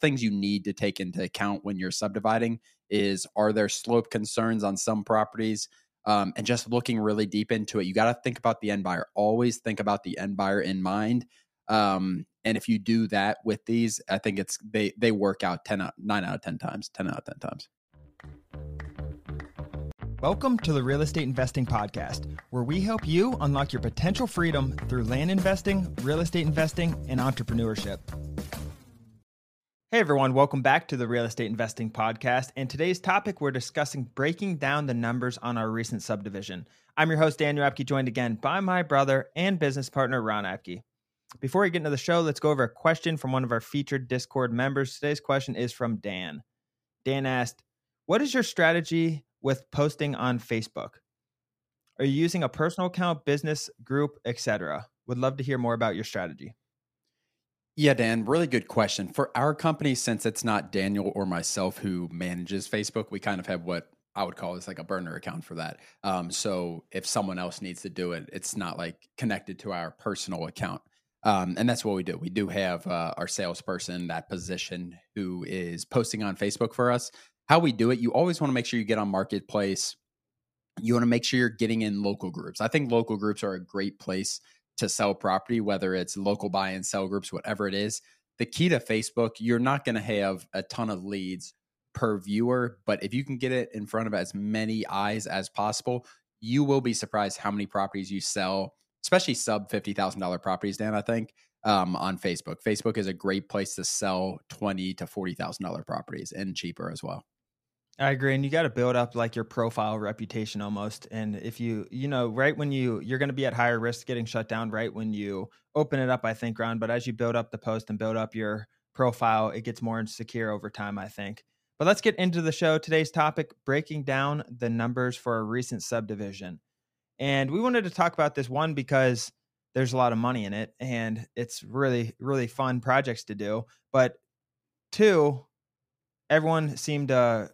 things you need to take into account when you're subdividing is are there slope concerns on some properties? Um, and just looking really deep into it you got to think about the end buyer. Always think about the end buyer in mind. Um, and if you do that with these i think it's they they work out 10 out 9 out of 10 times 10 out of 10 times. Welcome to the Real Estate Investing Podcast, where we help you unlock your potential freedom through land investing, real estate investing, and entrepreneurship. Hey everyone, welcome back to the Real Estate Investing Podcast. And today's topic, we're discussing breaking down the numbers on our recent subdivision. I'm your host, Daniel Apke, joined again by my brother and business partner, Ron Apke. Before we get into the show, let's go over a question from one of our featured Discord members. Today's question is from Dan. Dan asked, What is your strategy with posting on Facebook? Are you using a personal account, business, group, etc.? Would love to hear more about your strategy. Yeah, Dan, really good question. For our company, since it's not Daniel or myself who manages Facebook, we kind of have what I would call is like a burner account for that. Um, so if someone else needs to do it, it's not like connected to our personal account. Um, and that's what we do. We do have uh, our salesperson, that position, who is posting on Facebook for us how we do it, you always want to make sure you get on marketplace. You want to make sure you're getting in local groups. I think local groups are a great place to sell property, whether it's local buy and sell groups, whatever it is. The key to Facebook, you're not going to have a ton of leads per viewer, but if you can get it in front of as many eyes as possible, you will be surprised how many properties you sell, especially sub $50,000 properties, Dan, I think, um, on Facebook. Facebook is a great place to sell twenty to $40,000 properties and cheaper as well. I agree, and you got to build up like your profile reputation almost. And if you, you know, right when you you're going to be at higher risk getting shut down, right when you open it up, I think, Ron. But as you build up the post and build up your profile, it gets more insecure over time, I think. But let's get into the show. Today's topic: breaking down the numbers for a recent subdivision. And we wanted to talk about this one because there's a lot of money in it, and it's really, really fun projects to do. But two, everyone seemed to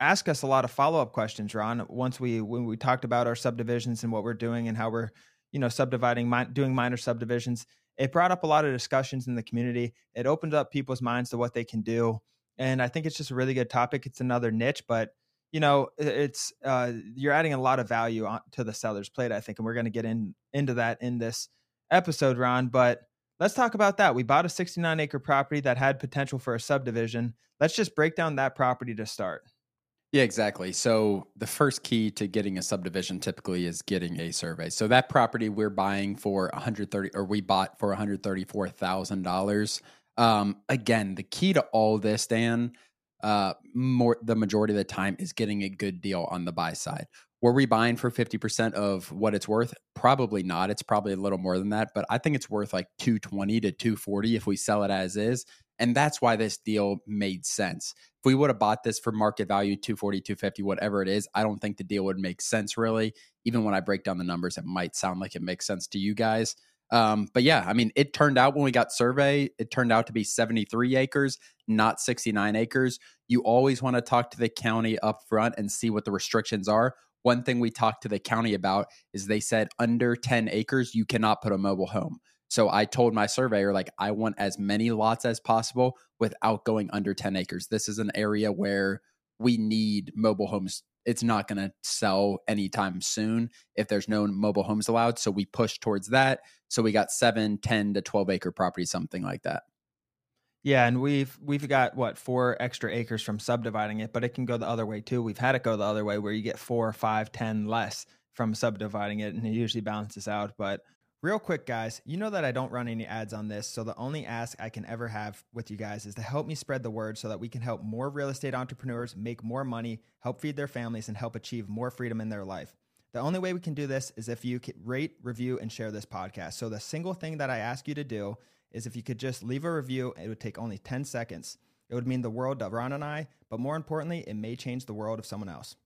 ask us a lot of follow-up questions ron once we when we talked about our subdivisions and what we're doing and how we're you know subdividing doing minor subdivisions it brought up a lot of discussions in the community. It opened up people's minds to what they can do. And i think it's just a really good topic. It's another niche but you know it's uh, you're adding a lot of value on, to the seller's plate i think and we're going to get in into that in this episode ron but let's talk about that. We bought a 69 acre property that had potential for a subdivision. Let's just break down that property to start yeah, exactly. So the first key to getting a subdivision typically is getting a survey. So that property we're buying for 130 or we bought for $134,000. Um, again, the key to all this, Dan, uh, more the majority of the time is getting a good deal on the buy side. Were we buying for 50% of what it's worth? Probably not. It's probably a little more than that, but I think it's worth like 220 to 240 if we sell it as is. And that's why this deal made sense. If we would have bought this for market value 240, 250, whatever it is, I don't think the deal would make sense really. Even when I break down the numbers, it might sound like it makes sense to you guys. Um, but yeah, I mean, it turned out when we got survey, it turned out to be 73 acres, not 69 acres. You always want to talk to the county up front and see what the restrictions are. One thing we talked to the county about is they said under 10 acres, you cannot put a mobile home. So I told my surveyor, like, I want as many lots as possible without going under 10 acres. This is an area where we need mobile homes. It's not going to sell anytime soon if there's no mobile homes allowed. So we push towards that. So we got seven, 10 to 12 acre property, something like that. Yeah, and we've we've got what four extra acres from subdividing it, but it can go the other way too. We've had it go the other way where you get four, five, ten less from subdividing it, and it usually balances out. But Real quick, guys, you know that I don't run any ads on this, so the only ask I can ever have with you guys is to help me spread the word so that we can help more real estate entrepreneurs make more money, help feed their families, and help achieve more freedom in their life. The only way we can do this is if you rate, review, and share this podcast. So the single thing that I ask you to do is if you could just leave a review, it would take only 10 seconds. It would mean the world to Ron and I, but more importantly, it may change the world of someone else.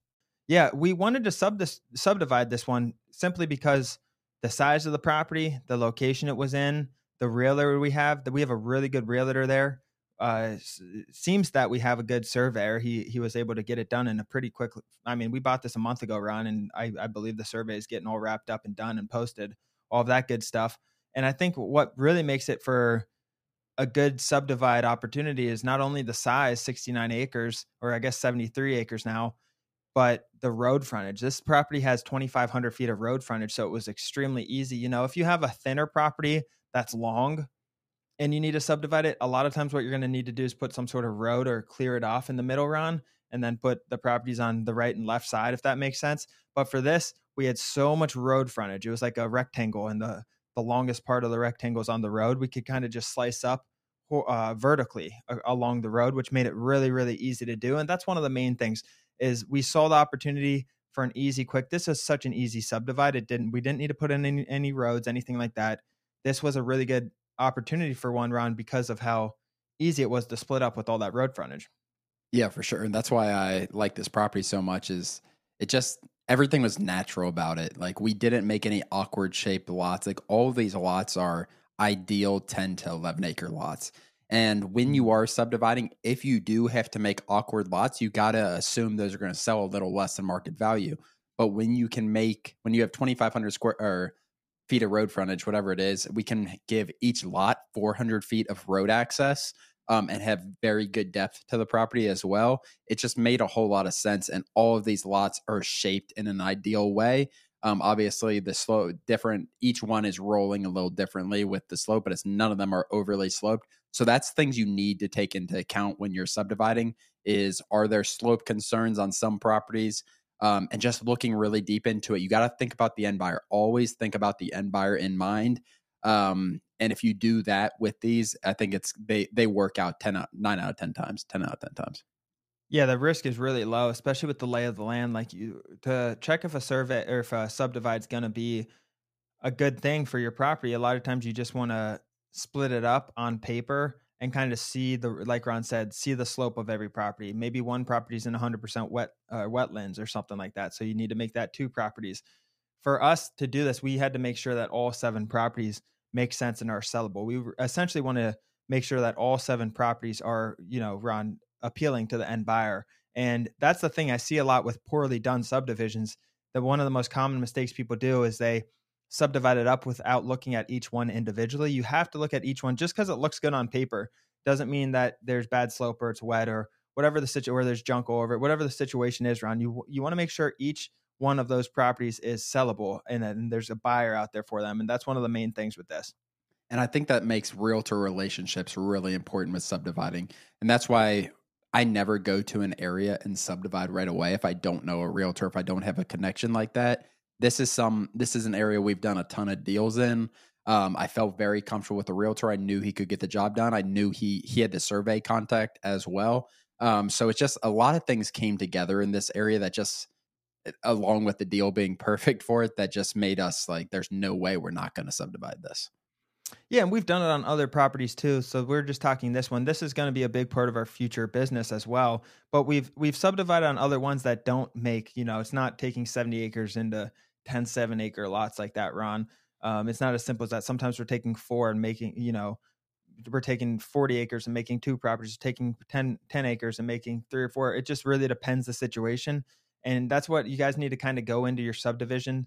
Yeah, we wanted to sub this, subdivide this one simply because the size of the property, the location it was in, the realtor we have, that we have a really good realtor there. Uh, seems that we have a good surveyor. He he was able to get it done in a pretty quick. I mean, we bought this a month ago, Ron, and I, I believe the survey is getting all wrapped up and done and posted, all of that good stuff. And I think what really makes it for a good subdivide opportunity is not only the size 69 acres or i guess 73 acres now but the road frontage. This property has 2500 feet of road frontage so it was extremely easy. You know if you have a thinner property that's long and you need to subdivide it a lot of times what you're going to need to do is put some sort of road or clear it off in the middle Ron and then put the properties on the right and left side if that makes sense. But for this we had so much road frontage. It was like a rectangle and the the longest part of the rectangles on the road, we could kind of just slice up uh, vertically along the road, which made it really, really easy to do. And that's one of the main things is we saw the opportunity for an easy, quick. This is such an easy subdivide. It didn't. We didn't need to put in any, any roads, anything like that. This was a really good opportunity for one round because of how easy it was to split up with all that road frontage. Yeah, for sure. And that's why I like this property so much. Is it just everything was natural about it. Like we didn't make any awkward shaped lots. Like all these lots are ideal 10 to 11 acre lots. And when you are subdividing, if you do have to make awkward lots, you got to assume those are going to sell a little less than market value. But when you can make, when you have 2,500 square or feet of road frontage, whatever it is, we can give each lot 400 feet of road access um, and have very good depth to the property as well. It just made a whole lot of sense. And all of these lots are shaped in an ideal way. Um, obviously, the slope different. Each one is rolling a little differently with the slope, but it's none of them are overly sloped. So that's things you need to take into account when you're subdividing. Is are there slope concerns on some properties? Um, and just looking really deep into it, you got to think about the end buyer. Always think about the end buyer in mind. Um, and if you do that with these, I think it's they they work out ten out nine out of ten times, ten out of ten times. Yeah, the risk is really low, especially with the lay of the land. Like you to check if a survey or if a subdivide's going to be a good thing for your property. A lot of times you just want to split it up on paper and kind of see the like Ron said, see the slope of every property. Maybe one property's in 100% wet uh, wetlands or something like that. So you need to make that two properties. For us to do this, we had to make sure that all seven properties make sense and are sellable. We essentially want to make sure that all seven properties are, you know, Ron appealing to the end buyer. And that's the thing I see a lot with poorly done subdivisions. That one of the most common mistakes people do is they subdivide it up without looking at each one individually. You have to look at each one just because it looks good on paper doesn't mean that there's bad slope or it's wet or whatever the situation or there's junk all over it, whatever the situation is, Ron. You you want to make sure each one of those properties is sellable and then there's a buyer out there for them. And that's one of the main things with this. And I think that makes realtor relationships really important with subdividing. And that's why I never go to an area and subdivide right away if I don't know a realtor, if I don't have a connection like that. This is some this is an area we've done a ton of deals in. Um, I felt very comfortable with the realtor. I knew he could get the job done. I knew he he had the survey contact as well. Um, so it's just a lot of things came together in this area that just along with the deal being perfect for it that just made us like there's no way we're not going to subdivide this. Yeah and we've done it on other properties too so we're just talking this one. This is going to be a big part of our future business as well but we've we've subdivided on other ones that don't make you know it's not taking 70 acres into 10 7 acre lots like that ron. Um, it's not as simple as that. Sometimes we're taking four and making you know we're taking 40 acres and making two properties taking 10, 10 acres and making three or four. It just really depends the situation and that's what you guys need to kind of go into your subdivision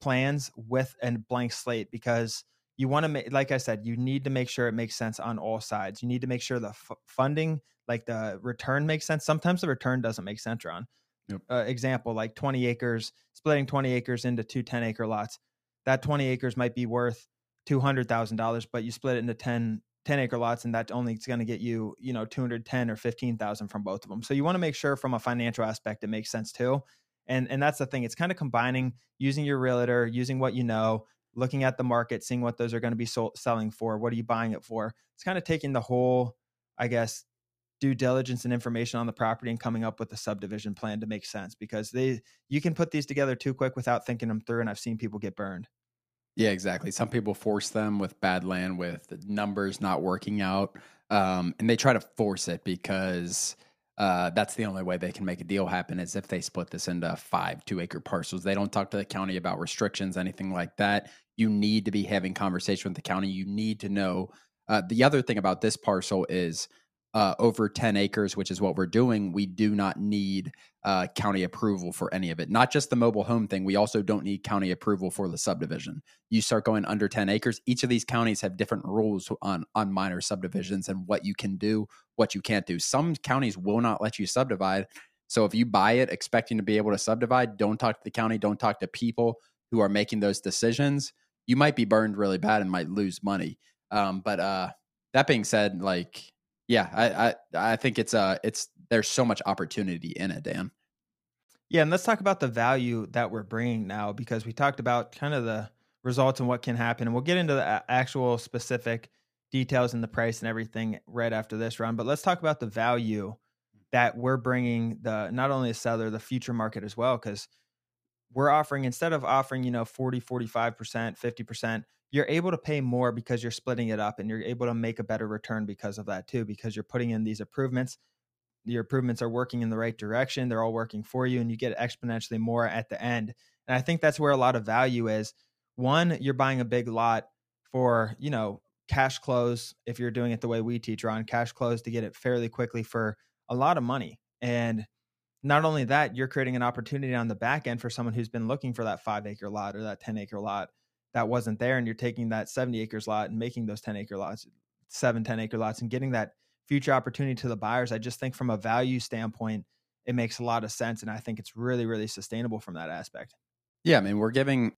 plans with a blank slate because you want to make, like I said, you need to make sure it makes sense on all sides. You need to make sure the f- funding, like the return makes sense. Sometimes the return doesn't make sense, Ron. Yep. Uh, example, like 20 acres, splitting 20 acres into two 10 acre lots. That 20 acres might be worth $200,000, but you split it into 10 10 acre lots and that only is going to get you you know 210 or 15000 from both of them so you want to make sure from a financial aspect it makes sense too. And and that's the thing it's kind of combining using your realtor using what you know looking at the market seeing what those are going to be sold, selling for what are you buying it for. It's kind of taking the whole i guess due diligence and information on the property and coming up with a subdivision plan to make sense because they you can put these together too quick without thinking them through and i've seen people get burned yeah, exactly. Some people force them with bad land, with the numbers not working out, um, and they try to force it because uh, that's the only way they can make a deal happen is if they split this into five two acre parcels. They don't talk to the county about restrictions, anything like that. You need to be having conversation with the county. You need to know. Uh, the other thing about this parcel is uh, over 10 acres, which is what we're doing, we do not need uh, county approval for any of it. Not just the mobile home thing, we also don't need county approval for the subdivision. You start going under 10 acres, each of these counties have different rules on, on minor subdivisions and what you can do, what you can't do. Some counties will not let you subdivide. So if you buy it expecting to be able to subdivide, don't talk to the county, don't talk to people who are making those decisions. You might be burned really bad and might lose money. Um, but uh, that being said, like yeah, I, I I think it's uh it's there's so much opportunity in it, Dan. Yeah, and let's talk about the value that we're bringing now because we talked about kind of the results and what can happen, and we'll get into the actual specific details and the price and everything right after this Ron. But let's talk about the value that we're bringing the not only the seller, the future market as well, because we're offering instead of offering you know 40 45% 50% you're able to pay more because you're splitting it up and you're able to make a better return because of that too because you're putting in these improvements your improvements are working in the right direction they're all working for you and you get exponentially more at the end. And i think that's where a lot of value is. One you're buying a big lot for you know cash close if you're doing it the way we teach on cash close to get it fairly quickly for a lot of money. And not only that you're creating an opportunity on the back end for someone who's been looking for that five acre lot or that 10 acre lot that wasn't there and you're taking that 70 acres lot and making those 10 acre lots seven 10 acre lots and getting that future opportunity to the buyers i just think from a value standpoint it makes a lot of sense and i think it's really really sustainable from that aspect yeah i mean we're giving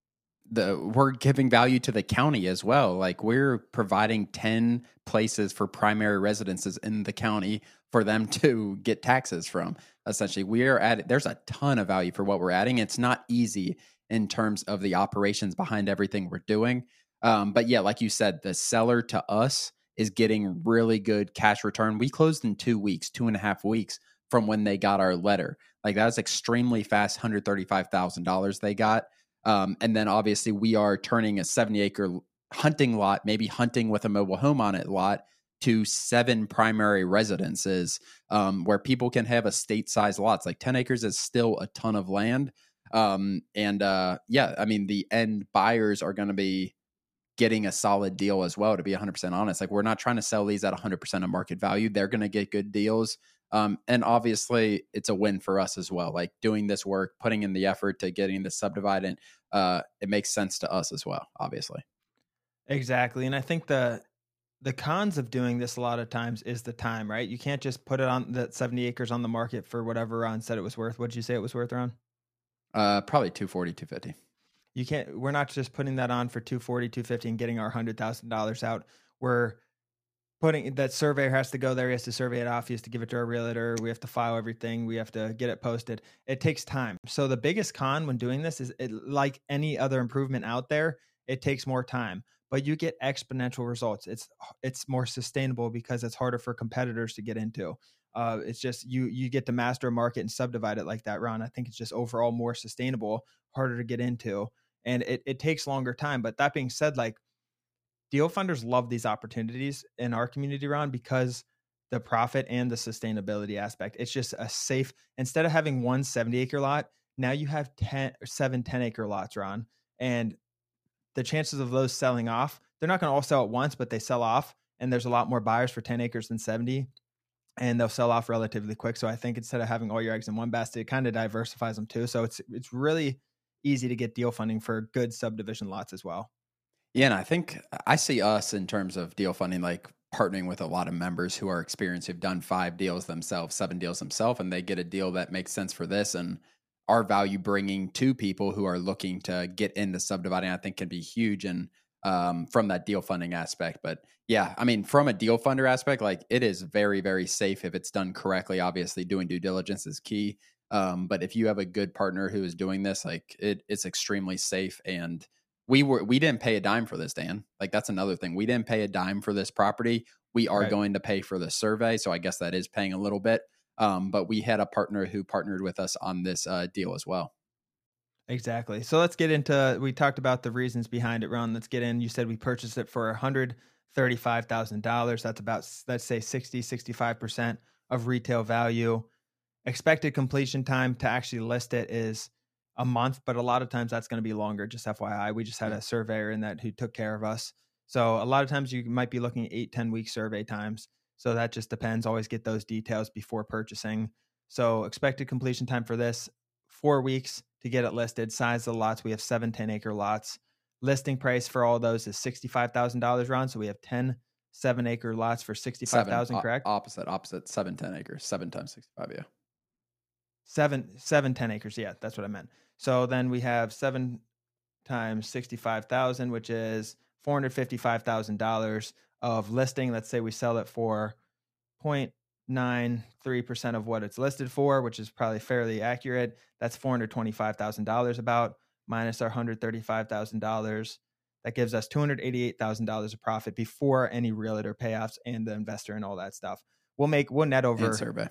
the we're giving value to the county as well like we're providing 10 places for primary residences in the county for them to get taxes from essentially we are at there's a ton of value for what we're adding it's not easy in terms of the operations behind everything we're doing. Um, but yeah, like you said, the seller to us is getting really good cash return. We closed in two weeks, two and a half weeks from when they got our letter. Like that was extremely fast, hundred thirty-five thousand dollars they got. Um, and then obviously we are turning a seventy-acre hunting lot, maybe hunting with a mobile home on it lot, to seven primary residences um, where people can have a state size lots. Like ten acres is still a ton of land, um, and uh, yeah, I mean, the end buyers are going to be getting a solid deal as well, to be 100% honest. Like, we're not trying to sell these at 100% of market value. They're going to get good deals. Um, and obviously, it's a win for us as well. Like, doing this work, putting in the effort to getting this subdivided, uh, it makes sense to us as well, obviously. Exactly. And I think the, the cons of doing this a lot of times is the time, right? You can't just put it on that 70 acres on the market for whatever Ron said it was worth. What did you say it was worth, Ron? Uh, probably 240, 250. You can't, we're not just putting that on for 240, 250 and getting our $100,000 out. We're putting that surveyor has to go there. He has to survey it off. He has to give it to our realtor. We have to file everything. We have to get it posted. It takes time. So the biggest con when doing this is it, like any other improvement out there, it takes more time, but you get exponential results. It's, it's more sustainable because it's harder for competitors to get into. Uh, it's just you you get to master a market and subdivide it like that, Ron. I think it's just overall more sustainable, harder to get into, and it it takes longer time. But that being said, like deal funders love these opportunities in our community, Ron, because the profit and the sustainability aspect. It's just a safe instead of having one 70 acre lot, now you have 10 or seven 10 acre lots, Ron. And the chances of those selling off, they're not going to all sell at once, but they sell off. And there's a lot more buyers for 10 acres than 70 and they'll sell off relatively quick. So I think instead of having all your eggs in one basket, it kind of diversifies them too. So it's it's really easy to get deal funding for good subdivision lots as well. Yeah, and I think I see us in terms of deal funding like partnering with a lot of members who are experienced, who've done five deals themselves, seven deals themselves, and they get a deal that makes sense for this. And our value bringing to people who are looking to get into subdividing, I think, can be huge. And um, from that deal funding aspect. But yeah, I mean, from a deal funder aspect, like it is very, very safe if it's done correctly. Obviously, doing due diligence is key. Um, but if you have a good partner who is doing this, like it, it's extremely safe. And we were we didn't pay a dime for this, Dan. Like that's another thing. We didn't pay a dime for this property. We are right. going to pay for the survey, so I guess that is paying a little bit. Um, but we had a partner who partnered with us on this uh, deal as well. Exactly. So let's get into. We talked about the reasons behind it, Ron. Let's get in. You said we purchased it for a hundred thirty-five thousand dollars. That's about let's say 60, 65 percent of retail value. Expected completion time to actually list it is a month, but a lot of times that's going to be longer. Just FYI, we just had a surveyor in that who took care of us. So a lot of times you might be looking at eight, 10 week survey times. So that just depends. Always get those details before purchasing. So expected completion time for this four weeks to get it listed. Size of the lots we have seven 10 acre lots. Listing price for all those is sixty five thousand dollars. Ron, so we have 10 seven acre lots for sixty five thousand. Correct. opposite. Opposite. Seven 10 acres. Seven times sixty five. Yeah. Seven seven 10 acres. Yeah, that's what I meant. So then we have seven times sixty five thousand, which is four hundred fifty five thousand dollars of listing. Let's say we sell it for 0.93% of what it's listed for, which is probably fairly accurate. That's $425,000 about minus our $135,000. That gives us $288,000 of profit before any realtor payoffs and the investor and all that stuff. We'll make, we'll net over. And survey.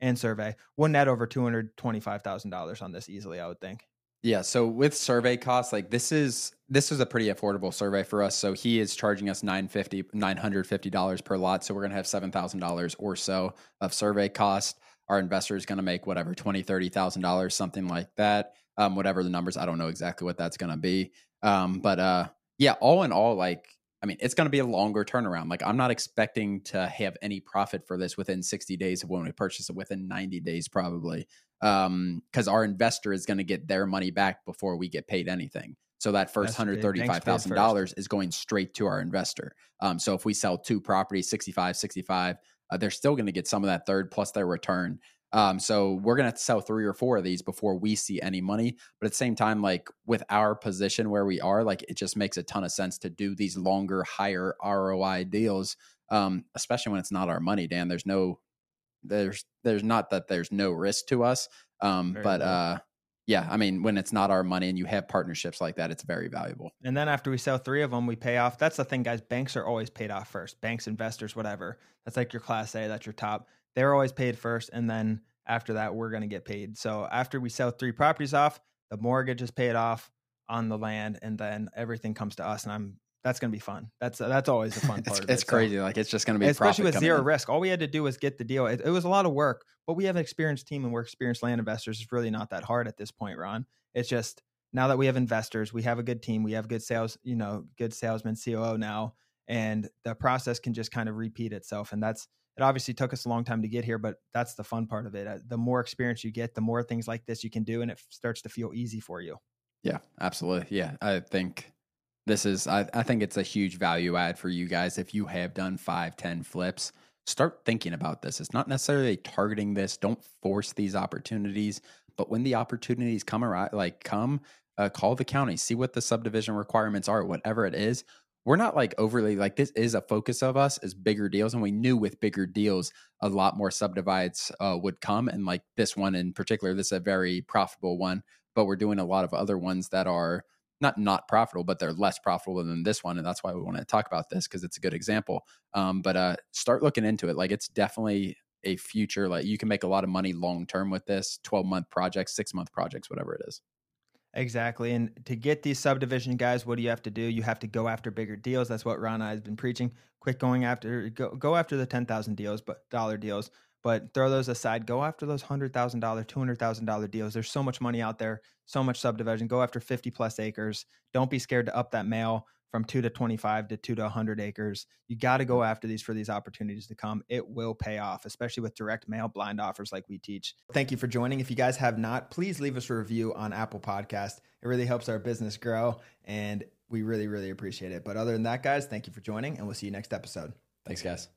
And survey. We'll net over $225,000 on this easily, I would think. Yeah. So with survey costs, like this is this is a pretty affordable survey for us. So he is charging us 950 $950 per lot. So we're gonna have seven thousand dollars or so of survey cost. Our investor is gonna make whatever, twenty, thirty thousand dollars, something like that. Um, whatever the numbers, I don't know exactly what that's gonna be. Um, but uh yeah, all in all, like I mean, it's going to be a longer turnaround. Like, I'm not expecting to have any profit for this within 60 days of when we purchase it, within 90 days, probably um because our investor is going to get their money back before we get paid anything. So that first hundred thirty five thousand dollars is going straight to our investor. Um so if we sell two properties 65 65 uh, they're still going to get some of that third plus their return um so we're going to sell three or four of these before we see any money but at the same time like with our position where we are like it just makes a ton of sense to do these longer higher roi deals um especially when it's not our money dan. There's no there's there's not that there's no risk to us um very but uh yeah i mean when it's not our money and you have partnerships like that it's very valuable. And then after we sell three of them we pay off. That's the thing guys banks are always paid off first banks investors whatever. That's like your class a that's your top they're always paid first and then after that we're going to get paid so after we sell three properties off the mortgage is paid off on the land and then everything comes to us and i'm that's going to be fun. That's that's always a fun part. it's, it's it. crazy. So, like it's just going to be especially with zero in. risk. All we had to do was get the deal. It, it, was a lot of work, but we have an experienced team and we're experienced land investors. It's really not that hard at this point, Ron. It's just now that we have investors, we have a good team, we have good sales, you know, good salesman, COO now, and the process can just kind of repeat itself. And that's it. Obviously, took us a long time to get here, but that's the fun part of it. Uh, the more experience you get, the more things like this you can do, and it starts to feel easy for you. Yeah, absolutely. Yeah, I think this is I, I think it's a huge value add for you guys if you have done five ten flips start thinking about this it's not necessarily targeting this don't force these opportunities but when the opportunities come around like come uh, call the county see what the subdivision requirements are whatever it is we're not like overly like this is a focus of us is bigger deals and we knew with bigger deals a lot more subdivides uh, would come and like this one in particular this is a very profitable one but we're doing a lot of other ones that are not not profitable, but they're less profitable than this one, and that's why we want to talk about this because it's a good example. Um, but uh, start looking into it. Like it's definitely a future. Like you can make a lot of money long term with this. Twelve month projects, six month projects, whatever it is. Exactly. And to get these subdivision guys, what do you have to do? You have to go after bigger deals. That's what Ron has been preaching. Quit going after go go after the ten thousand deals, but dollar deals. But throw those aside. Go after those hundred thousand dollar, two hundred thousand dollar deals. There's so much money out there, so much subdivision. Go after fifty plus acres. Don't be scared to up that mail from two to twenty five to two to hundred acres. You got to go after these for these opportunities to come. It will pay off, especially with direct mail blind offers like we teach. Thank you for joining. If you guys have not, please leave us a review on Apple Podcast. It really helps our business grow, and we really really appreciate it. But other than that, guys, thank you for joining, and we'll see you next episode. Thanks, guys.